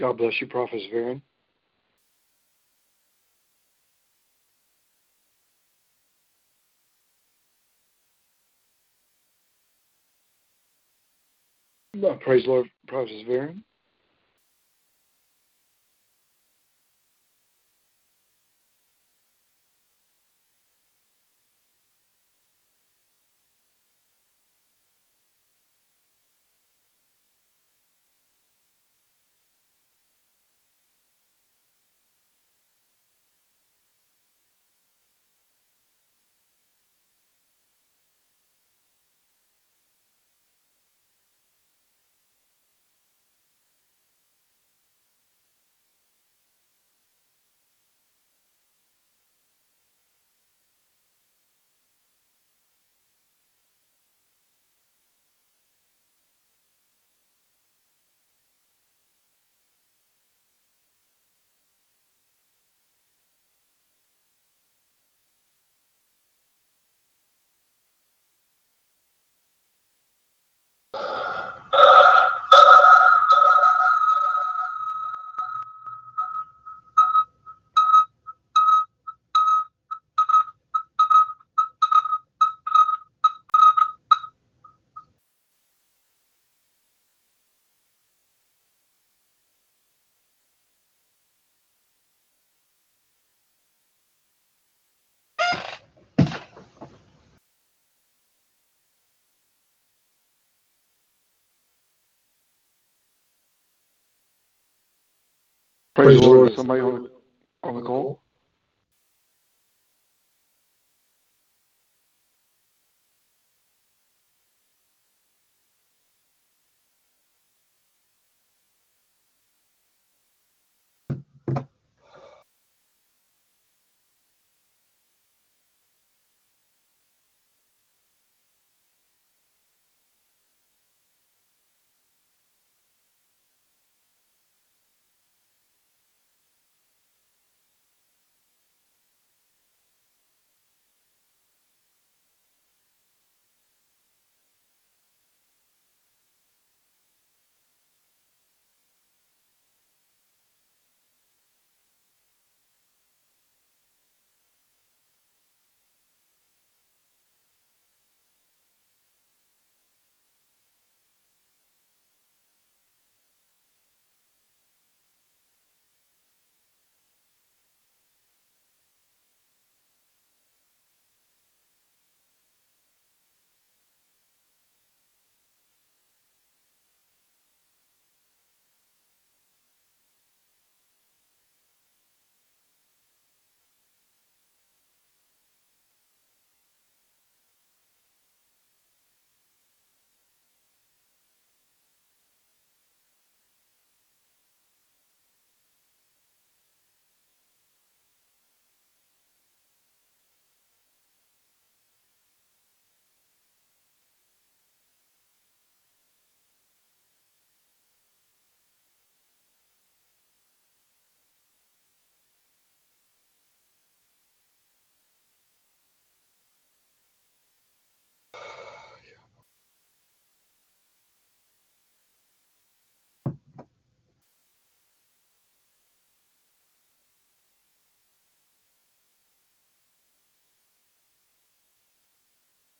God bless you, Prophet. Uh, Praise Lord, Prophet Verin. Praise the Lord. Somebody on the, on the call?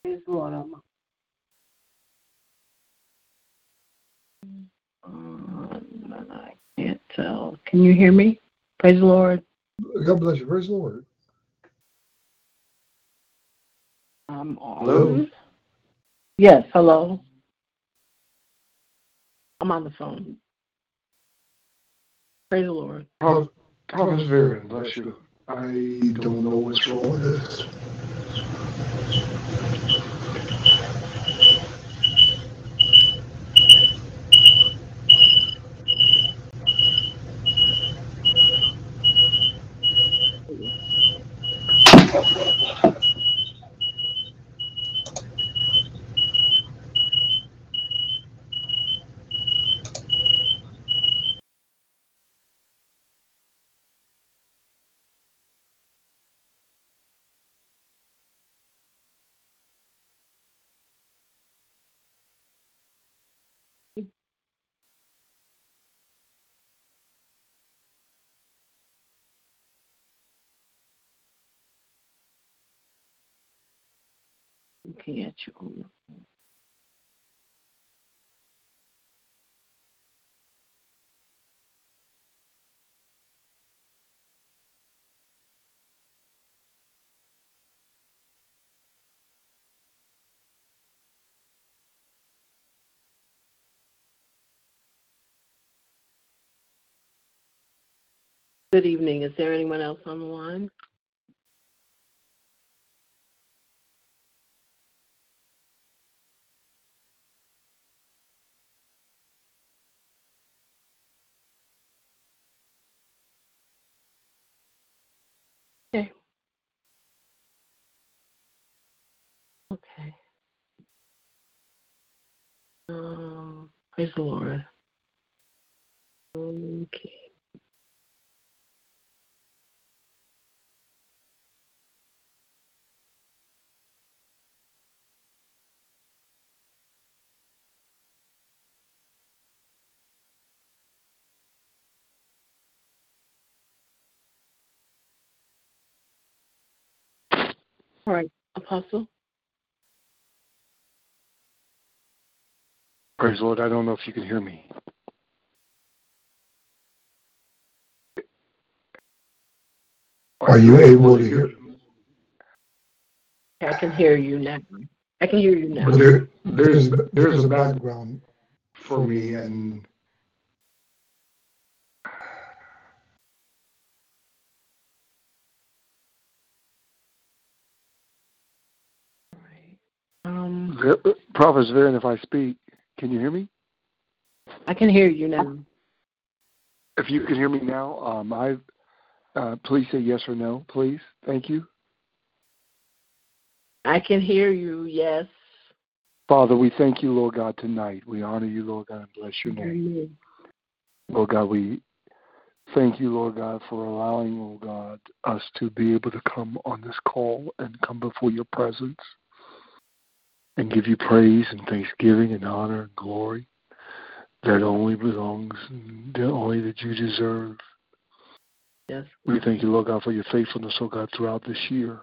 Praise the Lord, Alma. Um, I can't tell. Can you hear me? Praise the Lord. God bless you. Praise the Lord. I'm on. Hello? Yes, hello. I'm on the phone. Praise the Lord. Prophet Prophet Verin, bless you. I don't know what's wrong with this. Looking at you. Good evening. Is there anyone else on the line? Okay. Okay. Um, praise the Lord. Okay. All right, Apostle. Praise the Lord. I don't know if you can hear me. Are you able to hear? I can hear you now. I can hear you now. But there, there's there's a background for me, and Um, Ver- Prophet Verin, if I speak, can you hear me? I can hear you now. If you can hear me now, um, I uh, please say yes or no, please. Thank you. I can hear you. Yes. Father, we thank you, Lord God, tonight. We honor you, Lord God, and bless your name. Amen. Lord God, we thank you, Lord God, for allowing, Lord God, us to be able to come on this call and come before your presence and give you praise and thanksgiving and honor and glory that only belongs, that only that you deserve. Yes. We thank you, Lord God, for your faithfulness, oh God, throughout this year.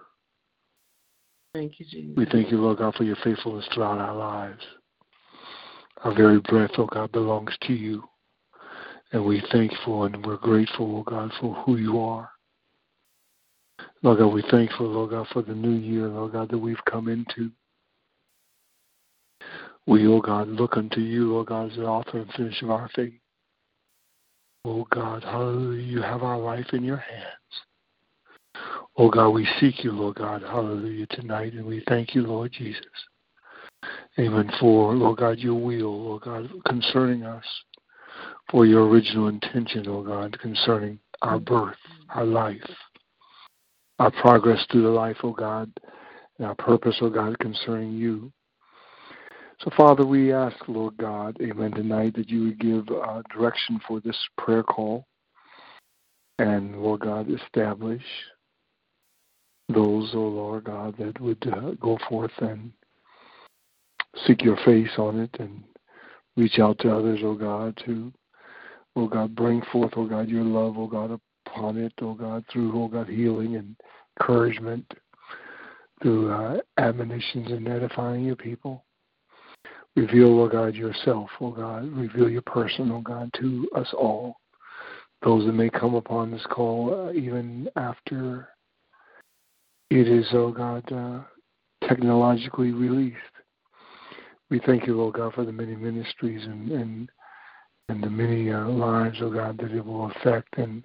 Thank you, Jesus. We thank you, Lord God, for your faithfulness throughout our lives. Our very breath, oh God, belongs to you. And we thankful and we're grateful, oh God, for who you are. Lord God, we thankful, Lord God, for the new year, Lord God, that we've come into. We, oh God, look unto you, Lord God, as the author and finisher of our faith. Oh God, hallelujah, you have our life in your hands. O God, we seek you, Lord God, hallelujah, tonight, and we thank you, Lord Jesus. Amen. For, Lord God, your will, Lord God, concerning us, for your original intention, Lord God, concerning our birth, our life, our progress through the life, O God, and our purpose, O God, concerning you. So, Father, we ask, Lord God, amen, tonight that you would give uh, direction for this prayer call and, Lord God, establish those, oh Lord God, that would uh, go forth and seek your face on it and reach out to others, oh God, to, oh God, bring forth, oh God, your love, oh God, upon it, oh God, through, oh God, healing and encouragement, through uh, admonitions and edifying your people. Reveal, oh God, yourself, oh God. Reveal your person, oh God, to us all. Those that may come upon this call uh, even after it is, oh God, uh, technologically released. We thank you, oh God, for the many ministries and and, and the many uh, lives, oh God, that it will affect, and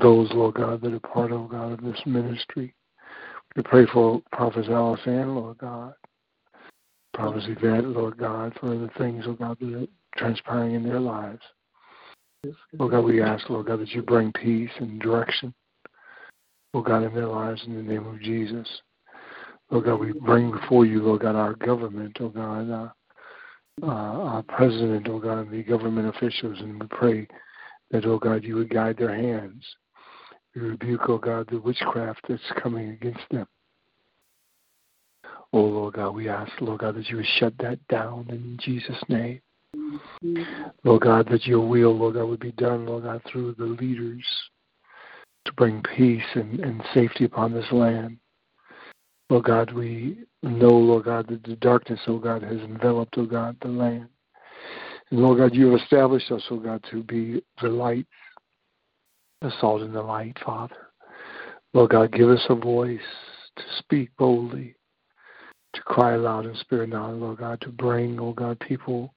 those, Lord God, that are part, oh God, of this ministry. We pray for Prophet Alice Ann, Lord God, Prophet Yvette, Lord God, for the things, oh God, that are transpiring in their lives. Lord God, we ask, Lord God, that you bring peace and direction, Lord God, in their lives in the name of Jesus. Lord God, we bring before you, Lord God, our government, oh God, uh, uh, our president, oh God, and the government officials, and we pray that, oh God, you would guide their hands. We rebuke, oh God, the witchcraft that's coming against them. Oh Lord God, we ask, Lord God, that you would shut that down in Jesus' name. Lord God, that your will, Lord God, would be done, Lord God, through the leaders to bring peace and, and safety upon this land. Lord God, we know, Lord God, that the darkness, oh God, has enveloped, oh God, the land. And Lord God, you have established us, oh God, to be the light, the salt and the light, Father. Lord God, give us a voice to speak boldly, to cry aloud in spirit now, Lord God, to bring, oh God, people,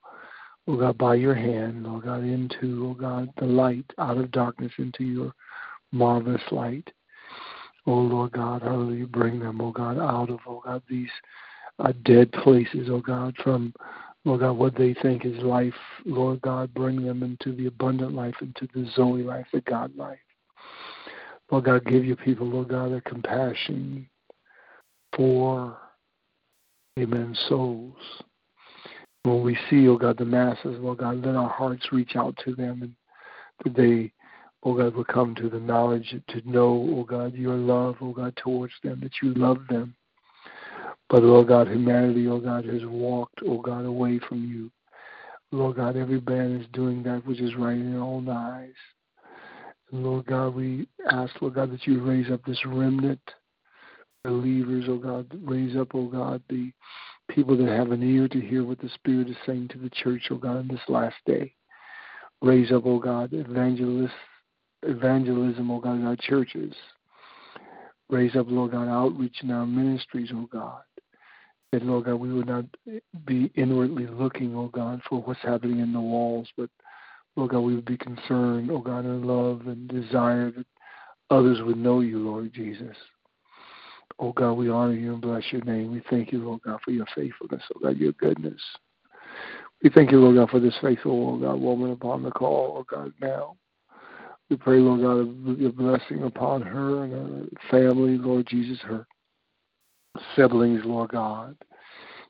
oh God, by your hand, Lord God, into, oh God, the light, out of darkness into your marvelous light. Oh Lord God, hallelujah, bring them, oh God, out of, oh God, these uh, dead places, oh God, from, Lord God, what they think is life, Lord God, bring them into the abundant life, into the Zoe life, the God life. Lord God, give your people, Lord God, a compassion for, amen, souls. When we see, oh God, the masses, Lord God, let our hearts reach out to them and that they oh God, will come to the knowledge to know, oh God, your love, oh God, towards them, that you love them. But, Lord God, humanity, oh God, has walked, oh God, away from you. Lord God, every man is doing that which is right in their own eyes. And Lord God, we ask, Lord God, that you raise up this remnant believers, oh God, raise up, oh God, the people that have an ear to hear what the Spirit is saying to the church, oh God, in this last day. Raise up, oh God, evangelists evangelism, oh God, in our churches. Raise up, Lord God, outreach in our ministries, oh God. That, Lord God, we would not be inwardly looking, oh God, for what's happening in the walls, but, Lord God, we would be concerned, oh God, in love and desire that others would know you, Lord Jesus. Oh God, we honor you and bless your name. We thank you, Lord God, for your faithfulness, oh God, your goodness. We thank you, Lord God, for this faithful, oh God, woman upon the call, oh God, now. We pray, Lord God, your blessing upon her and her family, Lord Jesus, her siblings, Lord God.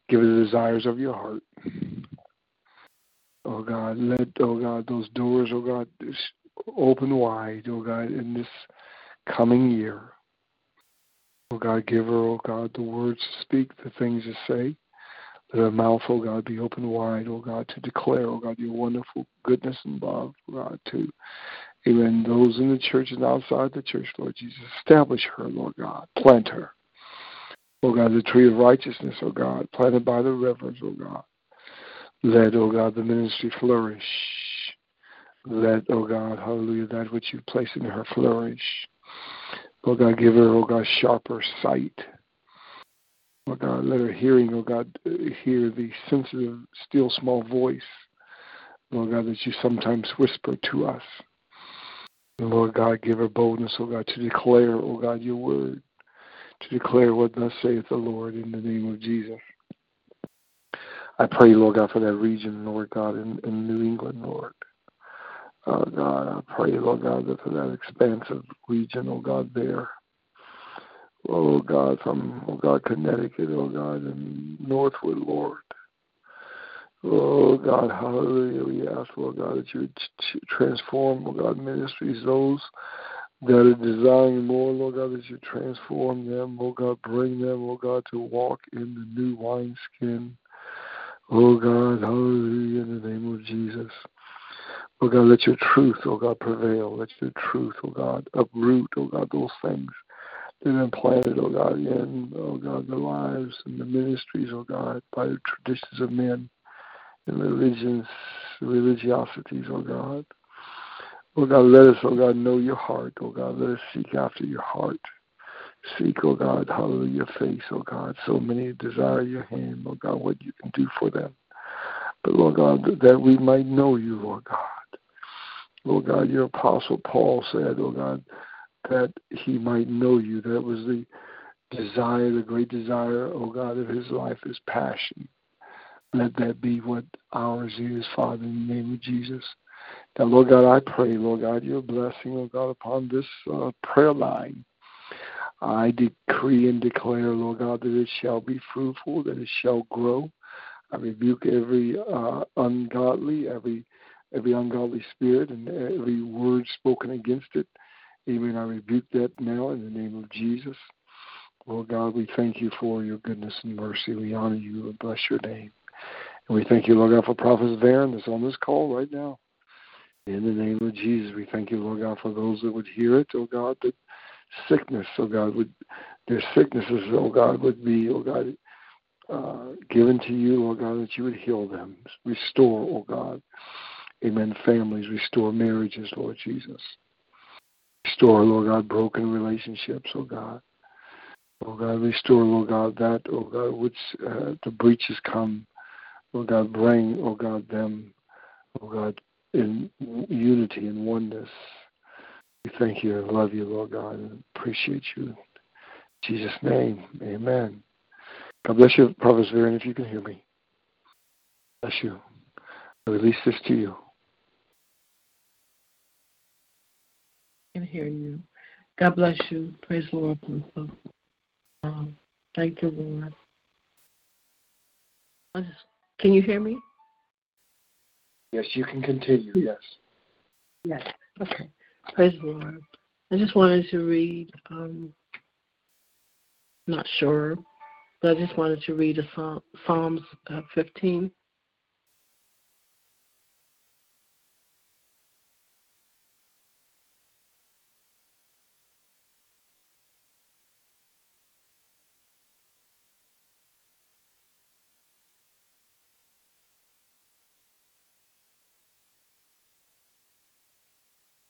Give her the desires of your heart. Oh God, let, oh God, those doors, oh God, open wide, oh God, in this coming year. Oh God, give her, oh God, the words to speak, the things to say. Let her mouth, oh God, be open wide, oh God, to declare, oh God, your wonderful goodness and love, God, to Amen. Those in the church and outside the church, Lord Jesus, establish her, Lord God. Plant her. Oh God, the tree of righteousness, oh God, planted by the rivers, oh God. Let, oh God, the ministry flourish. Let, oh God, hallelujah, that which you place in her flourish. Oh God, give her, oh God, sharper sight. Oh God, let her hearing, oh God, hear the sensitive, still small voice, Lord God, that you sometimes whisper to us. Lord God, give her boldness, oh God, to declare, oh God, your word, to declare what thus saith the Lord in the name of Jesus. I pray, Lord God, for that region, Lord God, in, in New England, Lord. Uh, God, I pray, Lord God, that for that expansive region, oh God, there. Oh God, from, oh God, Connecticut, oh God, and northward, Lord. Oh God, hallelujah. We ask, Lord God, that you transform, Lord God, ministries, those that are desiring more, Lord God, that you transform them, Lord God, bring them, Lord God, to walk in the new wineskin. Oh God, hallelujah, in the name of Jesus. Oh God, let your truth, oh God, prevail. Let your truth, oh God, uproot, oh God, those things that have been planted, oh God, in, oh God, the lives and the ministries, oh God, by the traditions of men and religions, religiosities, oh God. Oh God, let us, oh God, know your heart, oh God. Let us seek after your heart. Seek, oh God, hallelujah, your face, oh God. So many desire your hand, oh God, what you can do for them. But Lord God, that we might know you, Lord God. Lord God, your apostle Paul said, oh God, that he might know you. That was the desire, the great desire, oh God, of his life, his passion. Let that be what ours is, Father, in the name of Jesus. Now, Lord God, I pray, Lord God, your blessing, Lord God, upon this uh, prayer line. I decree and declare, Lord God, that it shall be fruitful, that it shall grow. I rebuke every uh, ungodly, every every ungodly spirit, and every word spoken against it. Amen. I rebuke that now in the name of Jesus. Lord God, we thank you for your goodness and mercy. We honor you and bless your name. And we thank you, Lord God, for Prophet Varen that's on this call right now. In the name of Jesus, we thank you, Lord God, for those that would hear it, oh God, that sickness, oh God, would their sicknesses, oh God, would be, oh God, uh, given to you, oh God, that you would heal them, restore, oh God, amen, families, restore marriages, Lord Jesus. Restore, Lord God, broken relationships, oh God. Oh God, restore, Lord God, that, oh God, which uh, the breaches come, oh God, bring, oh God, them, oh God, in unity and oneness. We thank you and love you, Lord God, and appreciate you. In Jesus' name, amen. God bless you, Prophet Varian, if you can hear me. Bless you. I release this to you. Can hear you. God bless you. Praise the Lord. Um, thank you, Lord. Just, can you hear me? Yes, you can continue. Yes. Yes. Okay. Praise the Lord. I just wanted to read. Um, not sure, but I just wanted to read a psalm, Psalms uh, 15.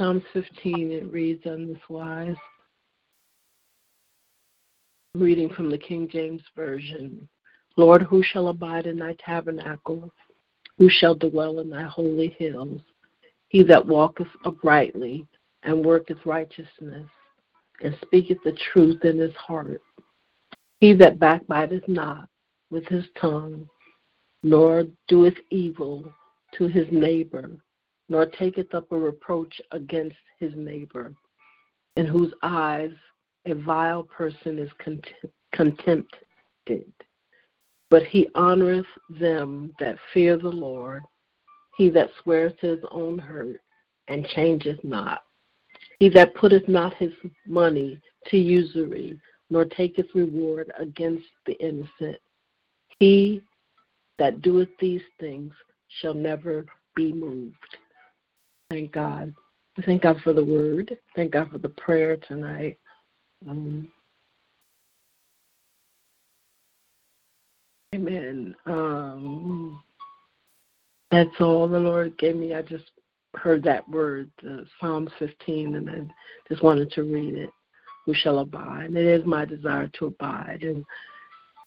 Psalm 15, it reads on this wise. Reading from the King James Version. Lord, who shall abide in thy tabernacle? Who shall dwell in thy holy hills? He that walketh uprightly and worketh righteousness and speaketh the truth in his heart. He that backbiteth not with his tongue, nor doeth evil to his neighbor, nor taketh up a reproach against his neighbor, in whose eyes a vile person is contempted. But he honoreth them that fear the Lord, he that sweareth to his own hurt and changeth not. He that putteth not his money to usury, nor taketh reward against the innocent. He that doeth these things shall never be moved. Thank God. Thank God for the word. Thank God for the prayer tonight. Um, amen. Um, that's all the Lord gave me. I just heard that word, uh, Psalms 15, and I just wanted to read it. Who shall abide? And it is my desire to abide in,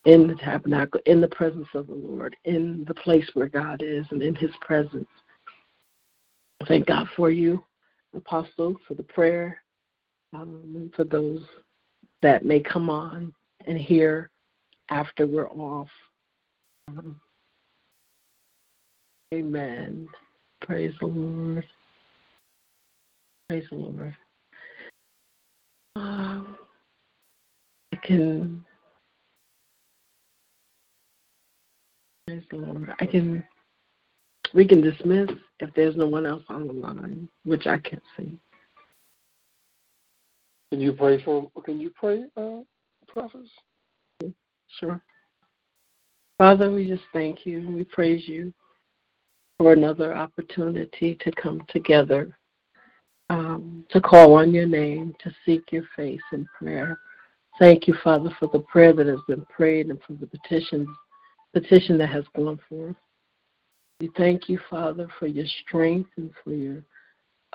in the tabernacle, in the presence of the Lord, in the place where God is, and in His presence. Thank God for you, Apostle, for the prayer, um, for those that may come on and hear after we're off. Um, amen. Praise the Lord. Praise the Lord. Um, I can. Praise the Lord. I can we can dismiss if there's no one else on the line, which I can't see. Can you pray for? Can you pray, uh, prophets? Sure. Father, we just thank you. And we praise you for another opportunity to come together, um, to call on your name, to seek your face in prayer. Thank you, Father, for the prayer that has been prayed and for the petition, petition that has gone forth. We thank you, Father, for your strength and for your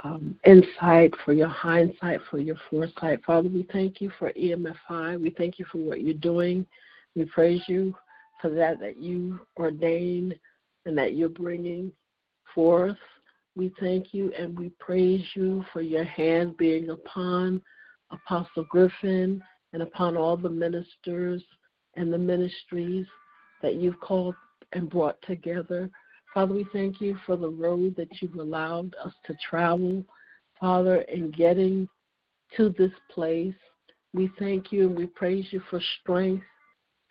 um, insight, for your hindsight, for your foresight. Father, we thank you for EMFI. We thank you for what you're doing. We praise you for that that you ordain and that you're bringing forth. We thank you and we praise you for your hand being upon Apostle Griffin and upon all the ministers and the ministries that you've called and brought together. Father, we thank you for the road that you've allowed us to travel, Father, in getting to this place. We thank you and we praise you for strength,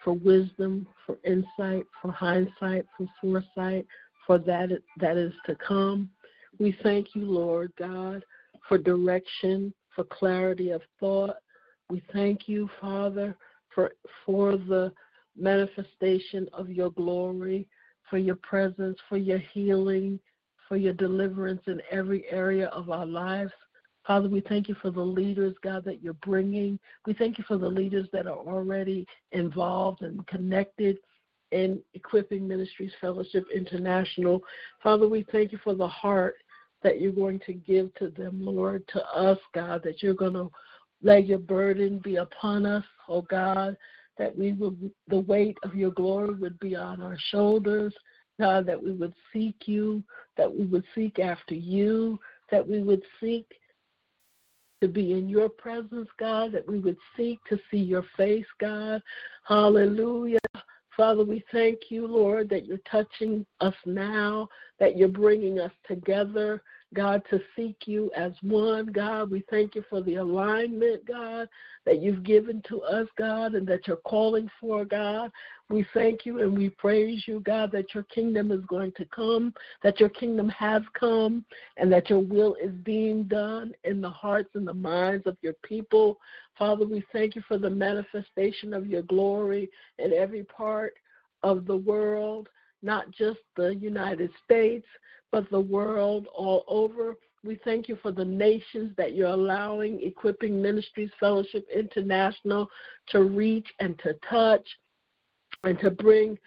for wisdom, for insight, for hindsight, for foresight, for that that is to come. We thank you, Lord God, for direction, for clarity of thought. We thank you, Father, for for the manifestation of your glory for your presence, for your healing, for your deliverance in every area of our lives. Father, we thank you for the leaders, God, that you're bringing. We thank you for the leaders that are already involved and connected in Equipping Ministries Fellowship International. Father, we thank you for the heart that you're going to give to them, Lord, to us, God, that you're going to let your burden be upon us, oh God, that we will, the weight of your glory would be on our shoulders, God, that we would seek you, that we would seek after you, that we would seek to be in your presence, God, that we would seek to see your face, God. Hallelujah. Father, we thank you, Lord, that you're touching us now, that you're bringing us together, God, to seek you as one. God, we thank you for the alignment, God, that you've given to us, God, and that you're calling for, God. We thank you and we praise you, God, that your kingdom is going to come, that your kingdom has come, and that your will is being done in the hearts and the minds of your people. Father, we thank you for the manifestation of your glory in every part of the world, not just the United States, but the world all over. We thank you for the nations that you're allowing Equipping Ministries Fellowship International to reach and to touch and to bring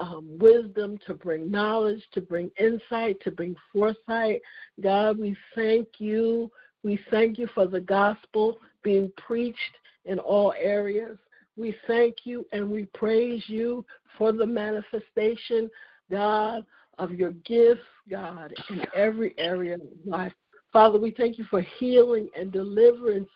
um, wisdom, to bring knowledge, to bring insight, to bring foresight. God, we thank you. We thank you for the gospel being preached in all areas. We thank you and we praise you for the manifestation, God, of your gifts, God, in every area of life. Father, we thank you for healing and deliverance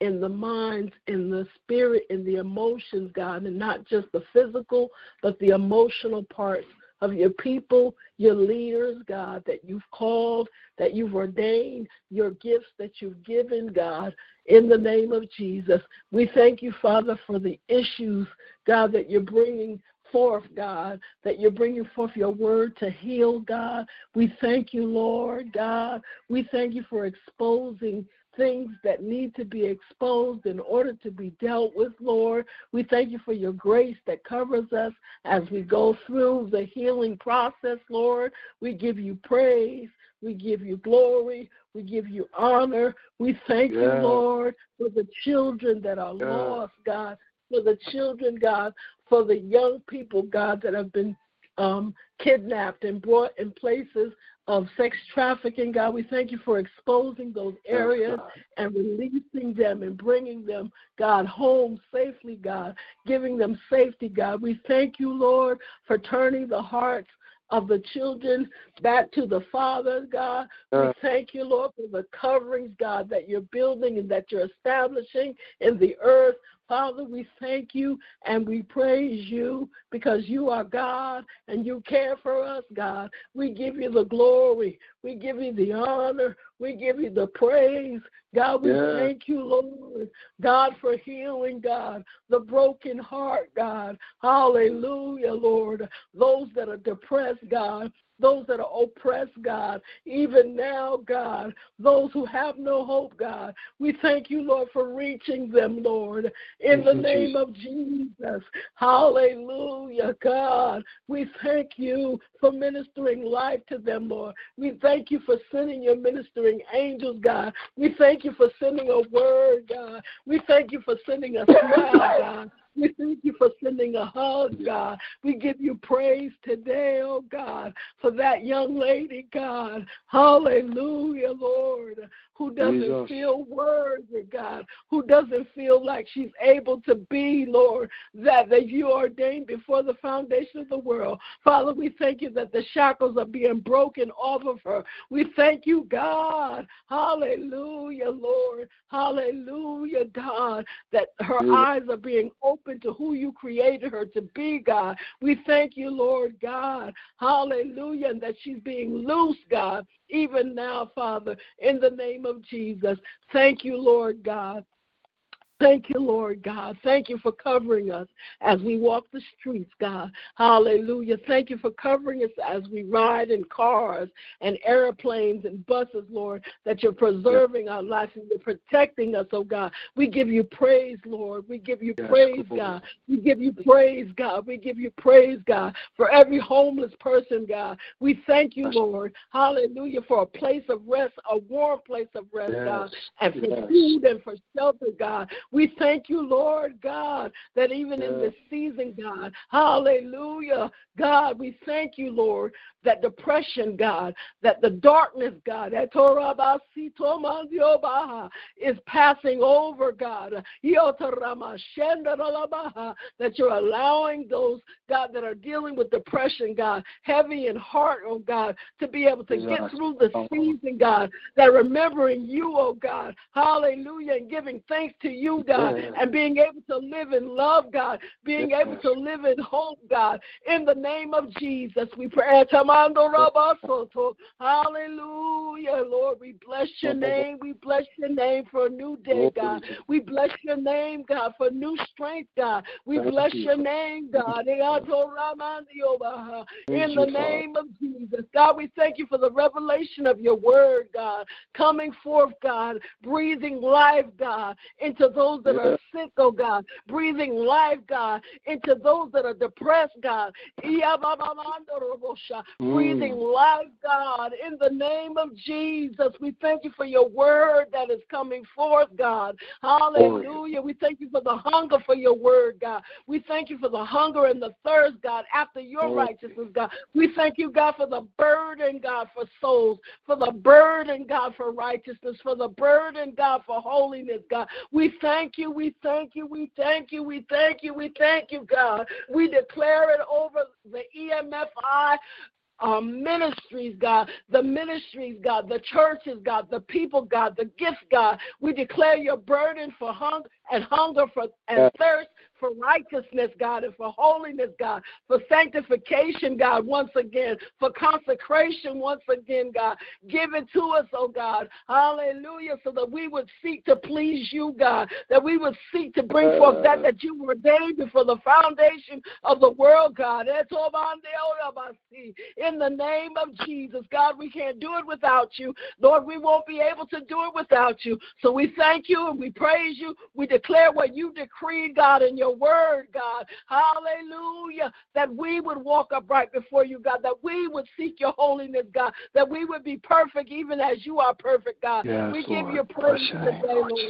in the minds, in the spirit, in the emotions, God, and not just the physical, but the emotional parts of your people, your leaders, God, that you've called, that you've ordained, your gifts that you've given, God, in the name of Jesus. We thank you, Father, for the issues, God, that you're bringing forth, God, that you're bringing forth your word to heal, God. We thank you, Lord, God. We thank you for exposing things that need to be exposed in order to be dealt with, Lord. We thank you for your grace that covers us as we go through the healing process, Lord. We give you praise. We give you glory. We give you honor. We thank you, Lord, for the children that are lost, God, for the children, God, for the young people, God, that have been um, kidnapped and brought in places of sex trafficking, God. We thank you for exposing those areas and releasing them and bringing them, God, home safely, God, giving them safety, God. We thank you, Lord, for turning the hearts of the children back to the Father, God. We thank you, Lord, for the coverings, God, that you're building and that you're establishing in the earth. Father, we thank you and we praise you because you are God and you care for us, God. We give you the glory. We give you the honor. We give you the praise. God, we yeah. thank you, Lord. God, for healing, God, the broken heart, God. Hallelujah, Lord. Those that are depressed, God, those that are oppressed, God, even now, God, those who have no hope, God. We thank you, Lord, for reaching them, Lord, in the name of Jesus. Hallelujah, God. We thank you for ministering life to them, Lord. We thank you for sending your ministering angels, God. We thank you for sending a word, God. We thank you for sending a smile, God. We thank you for sending a hug, God. We give you praise today, oh God, for that young lady, God. Hallelujah, Lord, who doesn't Jesus. feel worthy, God, who doesn't feel like she's able to be, Lord, that, that you ordained before the foundation of the world. Father, we thank you that the shackles are being broken off of her. We thank you, God. Hallelujah, Lord. Hallelujah, God, that her yeah. eyes are being open to who you created her to be, God. We thank you, Lord God. Hallelujah, and that she's being loose, God, even now, Father, in the name of Jesus. Thank you, Lord God. Thank you, Lord God. Thank you for covering us as we walk the streets, God. Hallelujah. Thank you for covering us as we ride in cars and airplanes and buses, Lord, that you're preserving our lives and you're protecting us, oh God. We give you praise, Lord. We give you praise. God. We give you praise, God. We give you praise, God, for every homeless person, God. We thank you. Lord. Hallelujah, for a place of rest, a warm place of rest, God, and for food and for shelter, God. We thank you, Lord God, that even in this season, God, hallelujah, God, we thank you, Lord, that depression, God, that the darkness, God, that is passing over, God. That you're allowing those, God, that are dealing with depression, God, heavy in heart, oh God, to be able to get through the Oh. season, God, that remembering you, oh God, hallelujah, and giving thanks to you, God, and being able to live in love, God, being able to live in hope, God, in the name of Jesus. We pray. Hallelujah, Lord. We bless your name. We bless your name for a new day, God. We bless your name, God, for new strength, God. We bless your name, God. Eato Ramandiobaha. Thank In the name of Jesus. God, we thank you for the revelation of your word, God, coming forth, God, breathing life, God, into those that are sick, oh God, breathing life, God, into those that are depressed, God. Mm. Breathing life, God, in the name of Jesus. We thank you for your word that is coming forth, God. Hallelujah. We thank you for the hunger for your word, God. We thank you for the hunger and the thirst, God, after your righteousness, God. We thank you, God, for the burden, God, for souls, for the burden, God, for righteousness, for the burden, God, for holiness, God. We thank you, we thank you, we thank you, we thank you, we thank you, God. We declare it over the EMFI um, ministries, God, the ministries, God, the churches, God, the people, God, the gifts, God. We declare your burden for hunger and hunger for and thirst for righteousness, God, and for holiness, God, for sanctification, God, once again, for consecration, once again, God. Give it to us, oh God. Hallelujah. So that we would seek to please you, God, that we would seek to bring forth that uh. that you ordained before the foundation of the world, God. In the name of Jesus, God, we can't do it without you. Lord, we won't be able to do it without you. So we thank you and we praise you. We declare what you decreed, God, in your word, God. Hallelujah. That we would walk upright before you, God. That we would seek your holiness, God. That we would be perfect even as you are perfect, God. Yes, we give you praise today, Lord. Lord.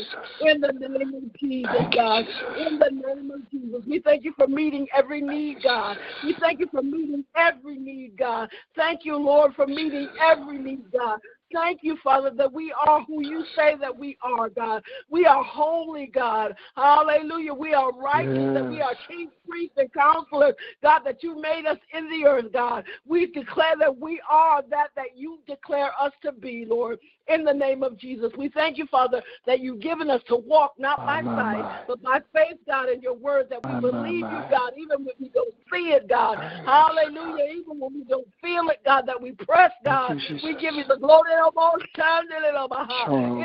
In the name of Jesus, Thank God. Jesus. In the name of Jesus. We thank you for meeting every need, God. We thank you for meeting every need, God. Thank you, Lord, for meeting every need, God. Thank you, Father, that we are who you say that we are, God. We are holy, God. Hallelujah. We are righteous, that we are Yes. kings, priests, and counselors, God, that you made us in the earth, God. We declare that we are that that you declare us to be, Lord, in the name of Jesus. We thank you, Father, that you've given us to walk not ah, by My, my, sight, my. but by faith, God, in your word, that we My, my, believe you. God, even when we don't see it, God. Praise Hallelujah. Even when we don't feel it, God, that we press, God. You, We give you the glory almost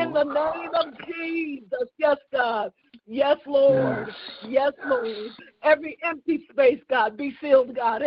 in the name of Jesus. Yes, God. Yes, Lord. Yes. Yes, Lord. Every empty space, God, be filled, God.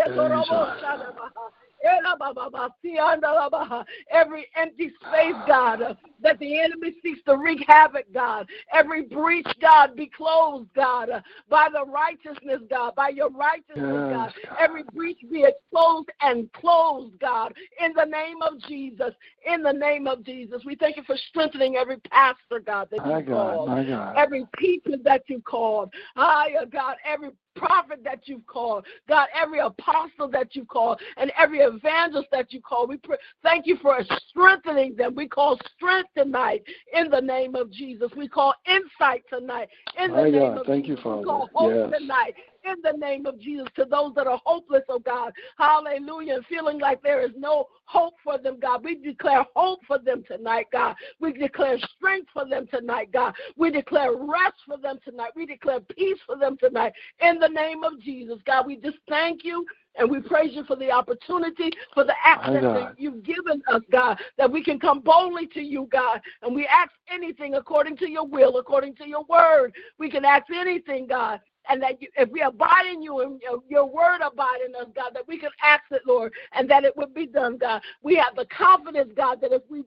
Every empty space, God, uh, that the enemy seeks to wreak havoc, God. Every breach, God, be closed, God, uh, by the righteousness, God, by your righteousness, God. Every breach be exposed and closed, God, in the name of Jesus. In the name of Jesus. We thank you for strengthening every pastor, God, that you called every teacher that you called. Ah, God, every prophet that you've called, God, every apostle that you called, and every evangelist that you call. We pray, thank you for strengthening them. We call strength tonight in the name of Jesus. We call insight tonight in the My name God, of thank you, Jesus. We Father. call hope Yes. tonight in the name of Jesus to those that are hopeless, oh God. Hallelujah. And feeling like there is no hope for them, God. We declare hope for them tonight, God. We declare strength for them tonight, God. We declare rest for them tonight. We declare peace for them tonight. In the name of Jesus, God, we just thank you And we praise you for the opportunity, for the access that you've given us, God, that we can come boldly to you, God. And we ask anything according to your will, according to your word. We can ask anything, God. And that you, if we abide in you and your word abide in us, God, that we can ask it, Lord, and that it would be done, God. We have the confidence, God, that if we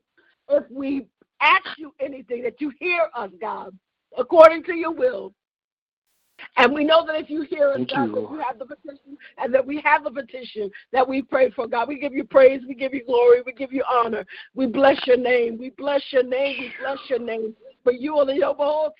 if we ask you anything, that you hear us, God, according to your will. And we know that if you hear us, God, that you have the petition and that we have the petition that we pray for, God. We give you praise, we give you glory, we give you honor. We bless your name. We bless your name. We bless your name. But you are the oh,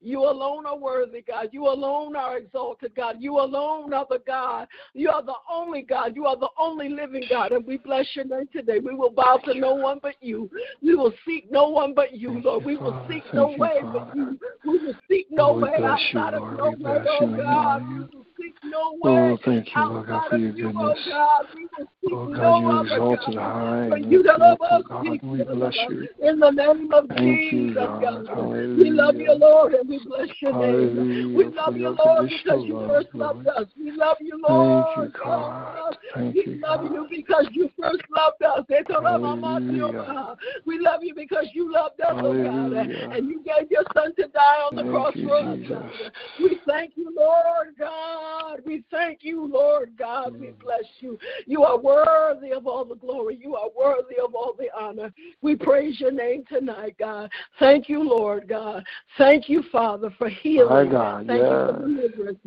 You alone are worthy, God. You alone are exalted, God. You alone are the God. You are the only God. You are the only living God. And we bless your name today. We will bow to no one but you. We will seek no one but you, Lord. We will seek no way but you. We will seek no way outside of no way, oh God. We will seek no way oh, thank you, Lord God, for your you, goodness. Oh God, we seek Oh no you exalted high. For and you to love us, oh God, we bless you. in the name of Thank you, Jesus, God. God. Hallelujah. We love you, Lord, and we bless your name. Hallelujah We for love you, Lord, because you first loved us. We love you, Thank Lord. you, God. Thank we you, love God. you because you first loved us. Hallelujah. We love you because you loved us, oh God. And you gave your son to die on the Thank cross you, for us, We thank you, Lord God. We thank you, Lord God. We Mm. bless you. You are worthy of all the glory. You are worthy of all the honor. We praise your name tonight, God. Thank you, Lord God. Thank you, Father, for My healing. God, Thank you for deliverance.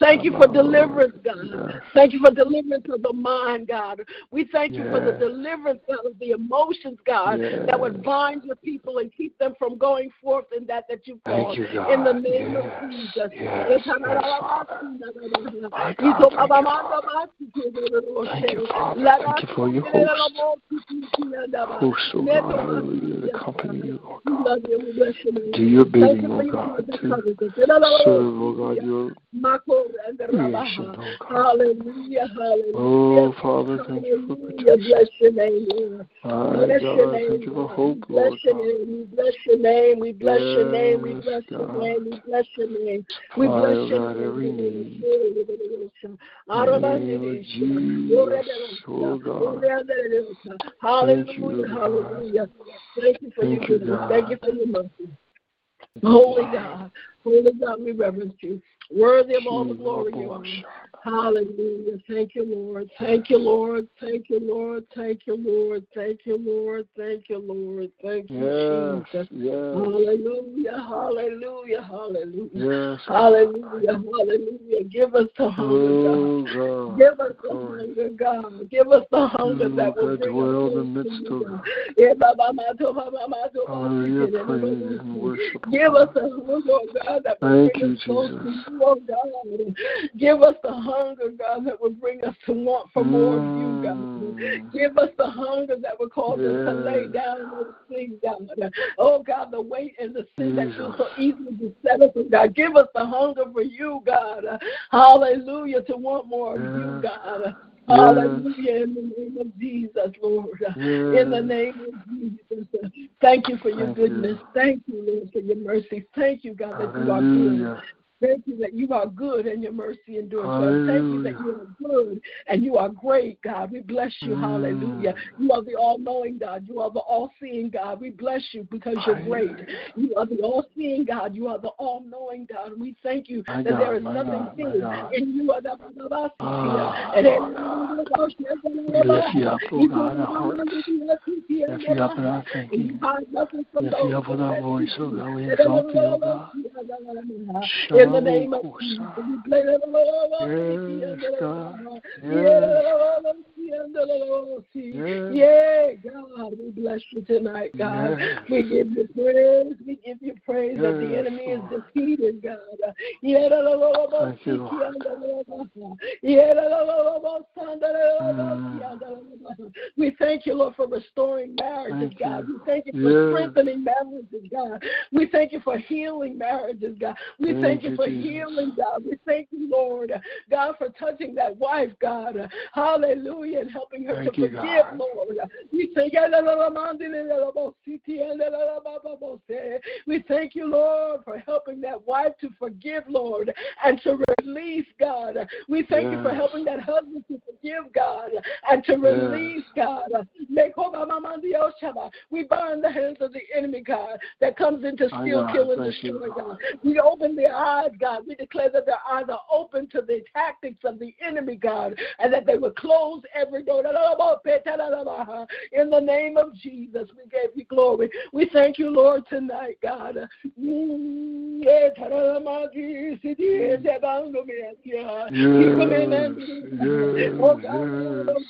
Lord. Thank you for deliverance, God. Thank you for deliverance of the mind, God. We thank you for the deliverance of the emotions, God, that would bind your people and keep them from going forth in that that you've called. you, God. In the name of Jesus. Yes. Yes, Father. My God, thank you, Father. Thank you, Father. Thank you for your host. Oh God, hallelujah, accompany you, Lord God. love you. We bless your name. Do your bidding, oh God, serve, oh God, your Mako and the creation, Rabaha. oh. Hallelujah, hallelujah. Oh, Father, thank you for protection. Bless your name, Lord. Ah, bless your name. thank you for hope, we bless your name. We bless your name. We bless your name. We bless your name. We bless your name. We bless oh your name. every need. In the name of oh God. Hallelujah. Thank you, God. Hallelujah. Thank you for your you, goodness. Thank you for your mercy. Holy God. Holy God, we reverence you. Worthy of all the glory you are. Hallelujah. Thank you, Lord. Thank you, Lord. Thank you, Lord. Thank you, Lord. Thank you, Lord. Thank you, Lord. Thank you, Jesus. Hallelujah. Hallelujah. Hallelujah. Hallelujah. Hallelujah. Give us the hunger, Give us the hunger, God. Give us the hunger that will bring dwell in the midst of God. Yeah, ba, ba, ma, do, ba, ba, ma, do, ba, Hallelujah, praise and worship. oh Give us a hunger, God, that will Thank bring you, us close to Jesus. you, oh God. Give us the hunger, God, that will bring us to want for more of you, God. Mm. Give us the hunger that will cause us to lay down those things, God. Oh God, the weight and the sin that will Jesus. so easily beset us, God. Give us the hunger for you, God. Hallelujah, to want more of you, Yes. God. Yes. Hallelujah, in the name of Jesus, Lord. In the name of Jesus. Thank you for your Thank you. goodness. Thank you, Lord, for your mercy. Thank you, God, that you are good. Thank you that you are good and your mercy endures forever. Thank you that you are good and you are great, God. We bless you. Mm. Hallelujah. You are the all knowing God. You are the all seeing God. We bless you because you're great. You are the all seeing God. You are the all knowing God. We thank you that there is nothing God, my hid God. in you. are the and Lord We lift you up, oh God, in our hearts. Lift up in our and you thinking. hide nothing from those you up with our that voice, seek you. God. We exalt you, God. In the name of Jesus, we play the Yes, God. Yes. Yes. Yeah, God, we bless you tonight, God. We give you praise. We give you praise that the enemy is defeated, God. Yeah, you, Lord. Mm. We thank you, Lord, for restoring marriages, God. We thank you for strengthening marriages, God. We thank you for healing marriages, God. We Thank you, for healing, God. We thank you, Lord, God, for touching that wife, God. Hallelujah, and helping her Thank to you, forgive, God. Lord. We thank you. We thank you, Lord, for helping that wife to forgive, Lord, and to release, God. We thank you for helping that husband to forgive, God, and to release, God. Oh, oh, we bind the hands of the enemy, God, that comes in to steal, kill, and destroy. God. We open the eyes, God. We declare that their eyes are open to the tactics of the enemy, God, and that they would close every door. In the name of Jesus, we gave you glory. We thank you, Lord, tonight, God. Yeah, taramagi, sidi, ezebango, yeah. Yes, God, yes, yes.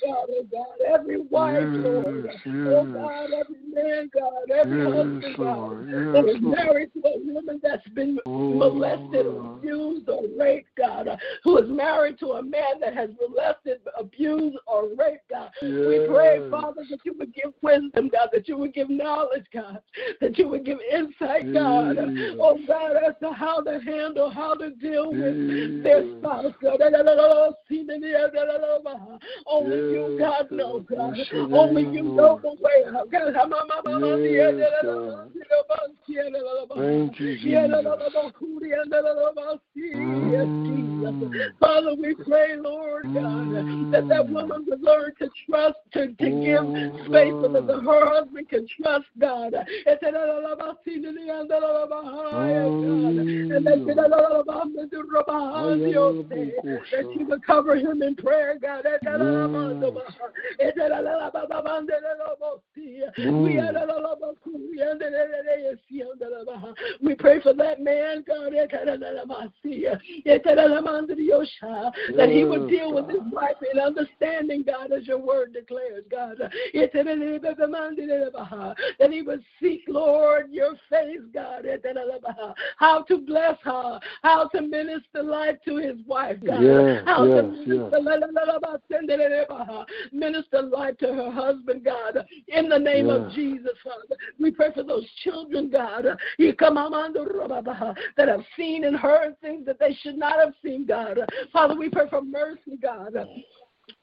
God, God, every wife, Lord. Yes, Oh yes. God, every man, God, every husband, God, that is married to a woman that's been molested. Abused or raped, God, uh, who is married to a man that has molested, abused, or raped, God. We pray, Father, that you would give wisdom, God, that you would give knowledge, God, that you would give insight, God. Jesus. Oh, God, as to how to handle, how to deal with their spouse, God. Only you, God, know, God. Only you know the way. God. Yes, God. Thank you, Jesus. Mm. Father, we pray, Lord God, that that mm. woman would learn to trust, to, to give mm. space so that her husband can trust God. And that's the baby. that she would cover him in prayer, God. We pray for that man, God, that he would deal with his wife in understanding, God, as your word declares, God. That he would seek, Lord, your face, God. How to bless her, how to minister life to his wife, God. Yes, how yes, to minister, minister life to her husband, God. In the name of Jesus, Father. We pray for those children, God, that have seen and heard things that they should not have seen, God. Father, we pray for mercy, God.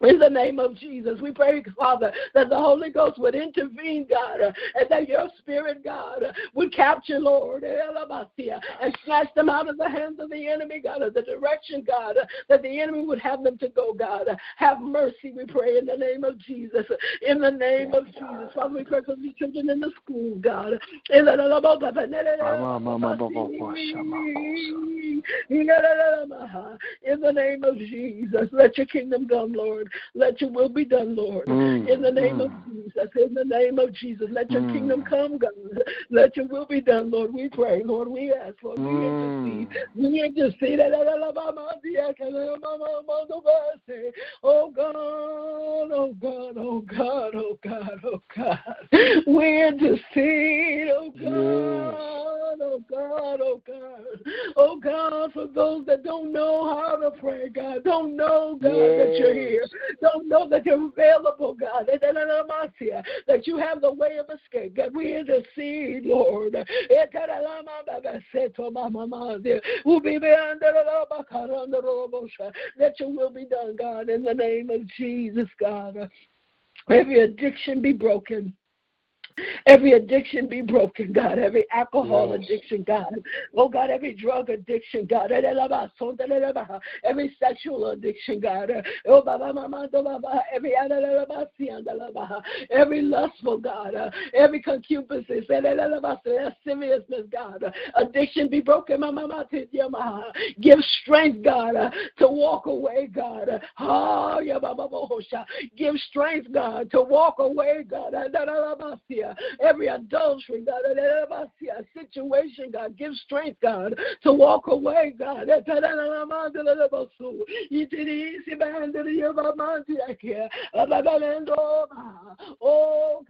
In the name of Jesus, we pray, Father, that the Holy Ghost would intervene, God, uh, and that your Spirit, God, uh, would capture, Lord, and snatch them out of the hands of the enemy, God, of the direction, God, uh, that the enemy would have them to go, God. Have mercy, we pray, in the name of Jesus. In the name of Jesus. Father, we pray for the children in the school, God. In the name of Jesus, let your kingdom come, Lord. Let your will be done, Lord. Mm, In the name of mm. Jesus, in the name of Jesus, let your Mm. kingdom come, God. Let your will be done, Lord. We pray, Lord. We ask, Lord. We Mm. intercede. We intercede. Oh God, oh God, oh God, oh God, oh God. We intercede, oh God, oh God, oh God. Oh God, for those that don't know how to pray, God, don't know, God, that you're here, don't know that you're available, God, that you have the way of escape. God, we intercede, Lord. That your will be done, God, in the name of Jesus, God. Every addiction be broken. Every addiction be broken, God. Every alcohol Yes. addiction, God. Oh, God, every drug addiction, God. Every sexual addiction, God. Oh, Baba, Mama, do, Baba. Every every lustful, oh, God. Every concupiscence, lasciviousness, God. Addiction be broken. Give strength, God, to walk away, God. Give strength, God, to walk away, God. Every adultery, God, situation, God, give strength, God, to walk away, God. Oh,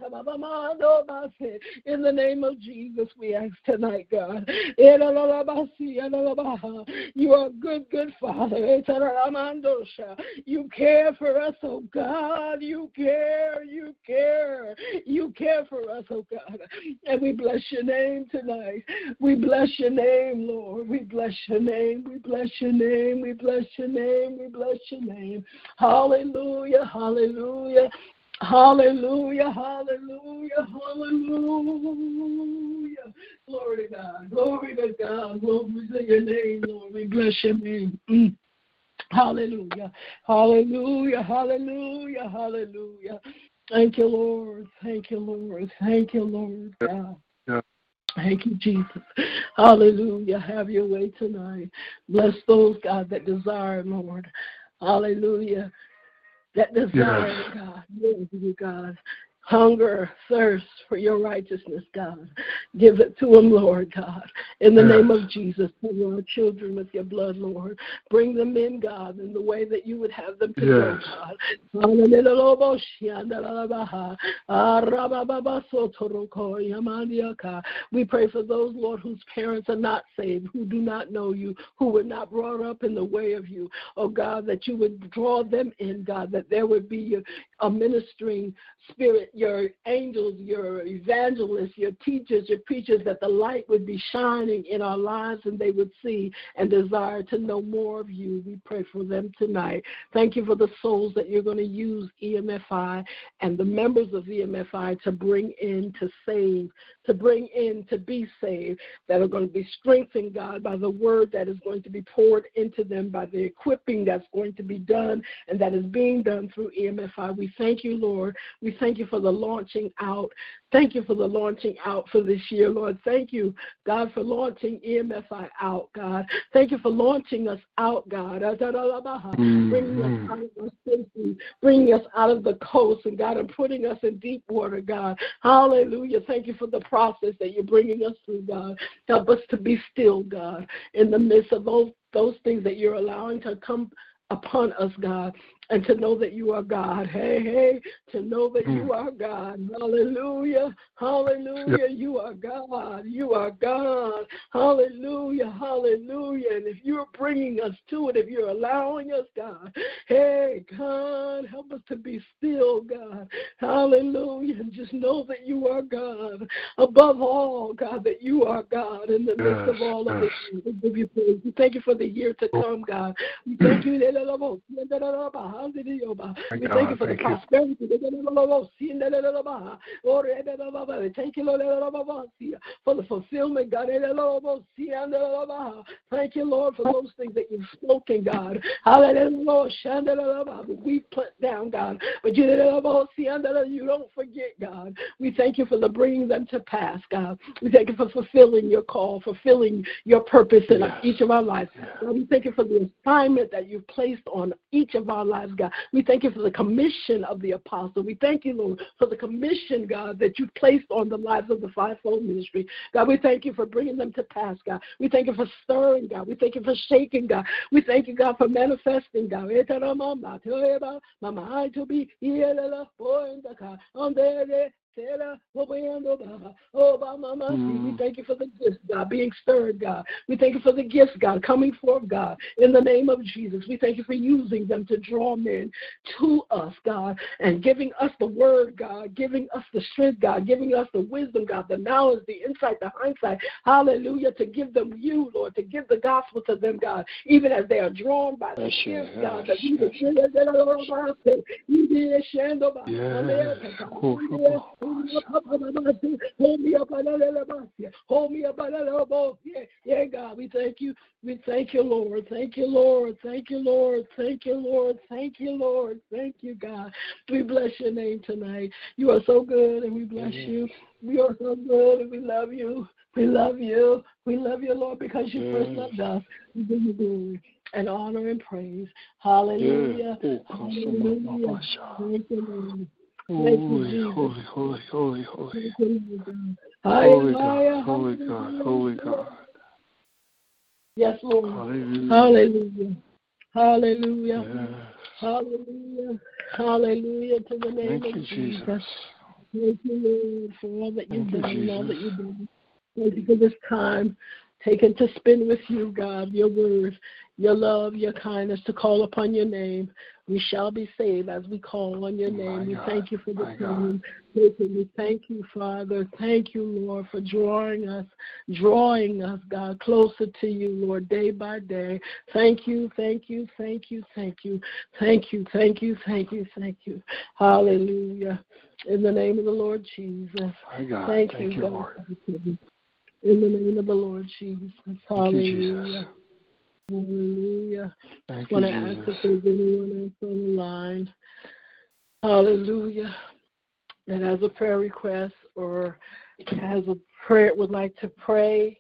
In the name of Jesus, we ask tonight, God. Eh, you are good, good Father. Eh, you care for us, oh God. You care, you care, you care for us, oh God. And we bless your name tonight. We bless your name, Lord. We bless your name. We bless your name. We bless your name. We bless your name. Hallelujah. Hallelujah. Hallelujah, hallelujah, hallelujah. Glory to God, glory to God, glory to your name, Lord. We bless your name. Mm. Hallelujah, hallelujah, hallelujah, hallelujah. Thank you, Lord. Thank you, Lord. Thank you, Lord God. Yeah. Thank you, Jesus. Hallelujah. Have your way tonight. Bless those, God, that desire, Lord. Hallelujah that desire, Yes. God, give you, God. Hunger, thirst for your righteousness, God. Give it to them, Lord God. In the Yes. name of Jesus, cover our children with your blood, Lord. Bring them in, God, in the way that you would have them to go, God. We pray for those, Lord, whose parents are not saved, who do not know you, who were not brought up in the way of you. Oh, God, that you would draw them in, God, that there would be a ministering spirit, your angels, your evangelists, your teachers, your preachers, that the light would be shining in our lives and they would see and desire to know more of you. We pray for them tonight. Thank you for the souls that you're going to use EMFI and the members of EMFI to bring in to save, to bring in to be saved, that are going to be strengthened, God, by the word that is going to be poured into them, by the equipping that's going to be done and that is being done through EMFI. We thank you, Lord. We thank you for the launching out. Thank you for the launching out for this year, Lord. Thank you, God, for launching EMFI out, God. Thank you for launching us out, God. Mm-hmm. Bringing us out of our safety, bringing us out of the coast, and God, and putting us in deep water, God. Hallelujah. Thank you for the process that you're bringing us through, God. Help us to be still, God, in the midst of those those things that you're allowing to come upon us, God, and to know that you are God. Hey, hey, to know that you Mm. are God. Hallelujah. Hallelujah. You are God. You are God. Hallelujah. Hallelujah. And if you're bringing us to it, if you're allowing us, God, hey, God, help us to be still, God. Hallelujah. And just know that you are God. Above all, God, that you are God in the midst of Yes, all of yes. it. We give you praise. We thank you for the year to come, God. We thank you. We thank you for the prosperity. We thank you, Lord, for the fulfillment, God. Thank you, Lord, for those things that you've spoken, God. Hallelujah. We put down, God. But you you don't forget, God. We thank you for the bringing them to pass, God. We thank you for fulfilling your call, fulfilling your purpose in Yes. each of our lives. God, we thank you for the assignment that you've placed on each of our lives, God. We thank you for the commission of the apostle. We thank you, Lord, for the commission, God, that you placed on the lives of the fivefold ministry. God, we thank you for bringing them to pass, God. We thank you for stirring, God. We thank you for shaking, God. We thank you, God, for manifesting, God. To be here, boy, in the car. On there, there. Sarah, uh, what we on the bar. My mama, we thank you for the gifts, God, being stirred, God. We thank you for the gifts, God, coming forth, God, in the name of Jesus. We thank you for using them to draw men to us, God, and giving us the word, God, giving us the strength, God, giving us the wisdom, God, the knowledge, the insight, the hindsight. Hallelujah, to give them you, Lord, to give the gospel to them, God, even as they are drawn by the gifts, God, that we yes. Hold me up, hold me up, hold me up, yeah, yeah, God, we thank you. We thank you, Lord. Thank you, Lord. Thank you, Lord. Thank you, Lord. Thank you, Lord. Thank you, God. We bless your name tonight. You are so good, and we bless you. We are so good, and we love you. We love you. We love you, Lord, because you first loved us. We give you glory and honor and praise. Hallelujah. Oh, Hallelujah. Thank you, Lord. You, Holy, holy, holy, holy, holy. Thank you, Lord God. Holy God, holy God, holy God. Yes, Lord. Hallelujah. Hallelujah. Hallelujah. Yes. Hallelujah. Hallelujah to the name Thank of you, Jesus. Jesus. Thank you, Lord, for all that you've Thank done and all that you've done. Thank you for this time taken to spend with you, God, your word, your love, your kindness, to call upon your name. We shall be saved as we call on your My name. We God, thank you for this my time. We thank you, Father. Thank you, Lord, for drawing us, drawing us, God, closer to you, Lord, day by day. Thank you, thank you, thank you, thank you, thank you, thank you, thank you, thank you. Hallelujah. In the name of the Lord Jesus. My God. Thank, Thank you, God. Lord. In the name of the Lord Jesus. You, Hallelujah. Hallelujah. Thank I you, want to ask Jesus. if there's anyone else on the line. Hallelujah. That has a prayer request or has a prayer would like to pray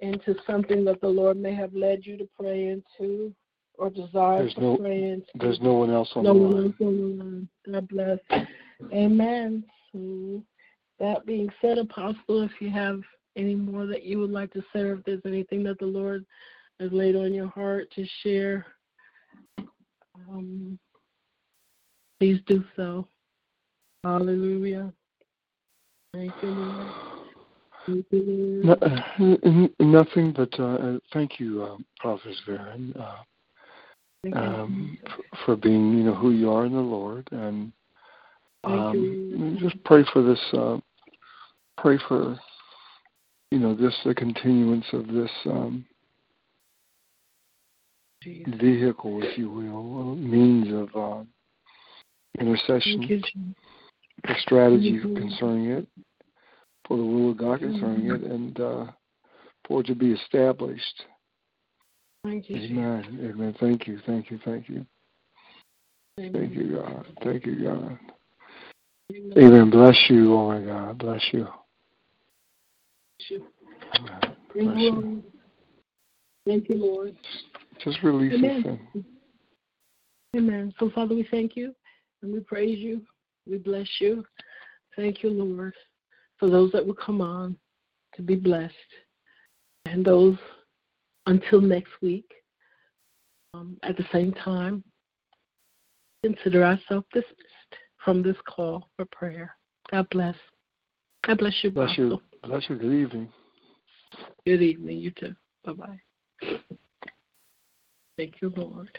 into something that the Lord may have led you to pray into or desire There's to no- pray into. There's no one else on no the one line. else on the line. God bless. Amen. So that being said, Apostle, if you have any more that you would like to say, or if there's anything that the Lord has laid on your heart to share, um, please do so. Hallelujah. Thank you, Lord. Thank you, No, Lord. uh, n- nothing but uh, uh, thank you, uh, Prophet Varen, uh, um, for, for being you know who you are in the Lord, and um, just pray for this. Uh, pray for you know this the continuance of this um. Vehicle, if you will, means of uh, intercession, Thank you, Jesus. the strategy concerning it, for the will of God concerning Mhm. it, and uh, for it to be established. Thank you, Jesus. Amen. Amen. Thank you. Thank you. Thank you. Thank you, God. Thank you, God. Amen. Amen. Bless you, oh my God. Bless you. Amen. Bless you, you. Lord. Thank you, Lord. Just release Amen. Amen. So, Father, we thank you and we praise you. We bless you. Thank you, Lord, for those that will come on to be blessed. And those until next week, um, at the same time, consider ourselves dismissed from this call for prayer. God bless. God bless you, Bless you. Bless you. Good evening. Good evening. You too. Bye bye. Thank you, Lord.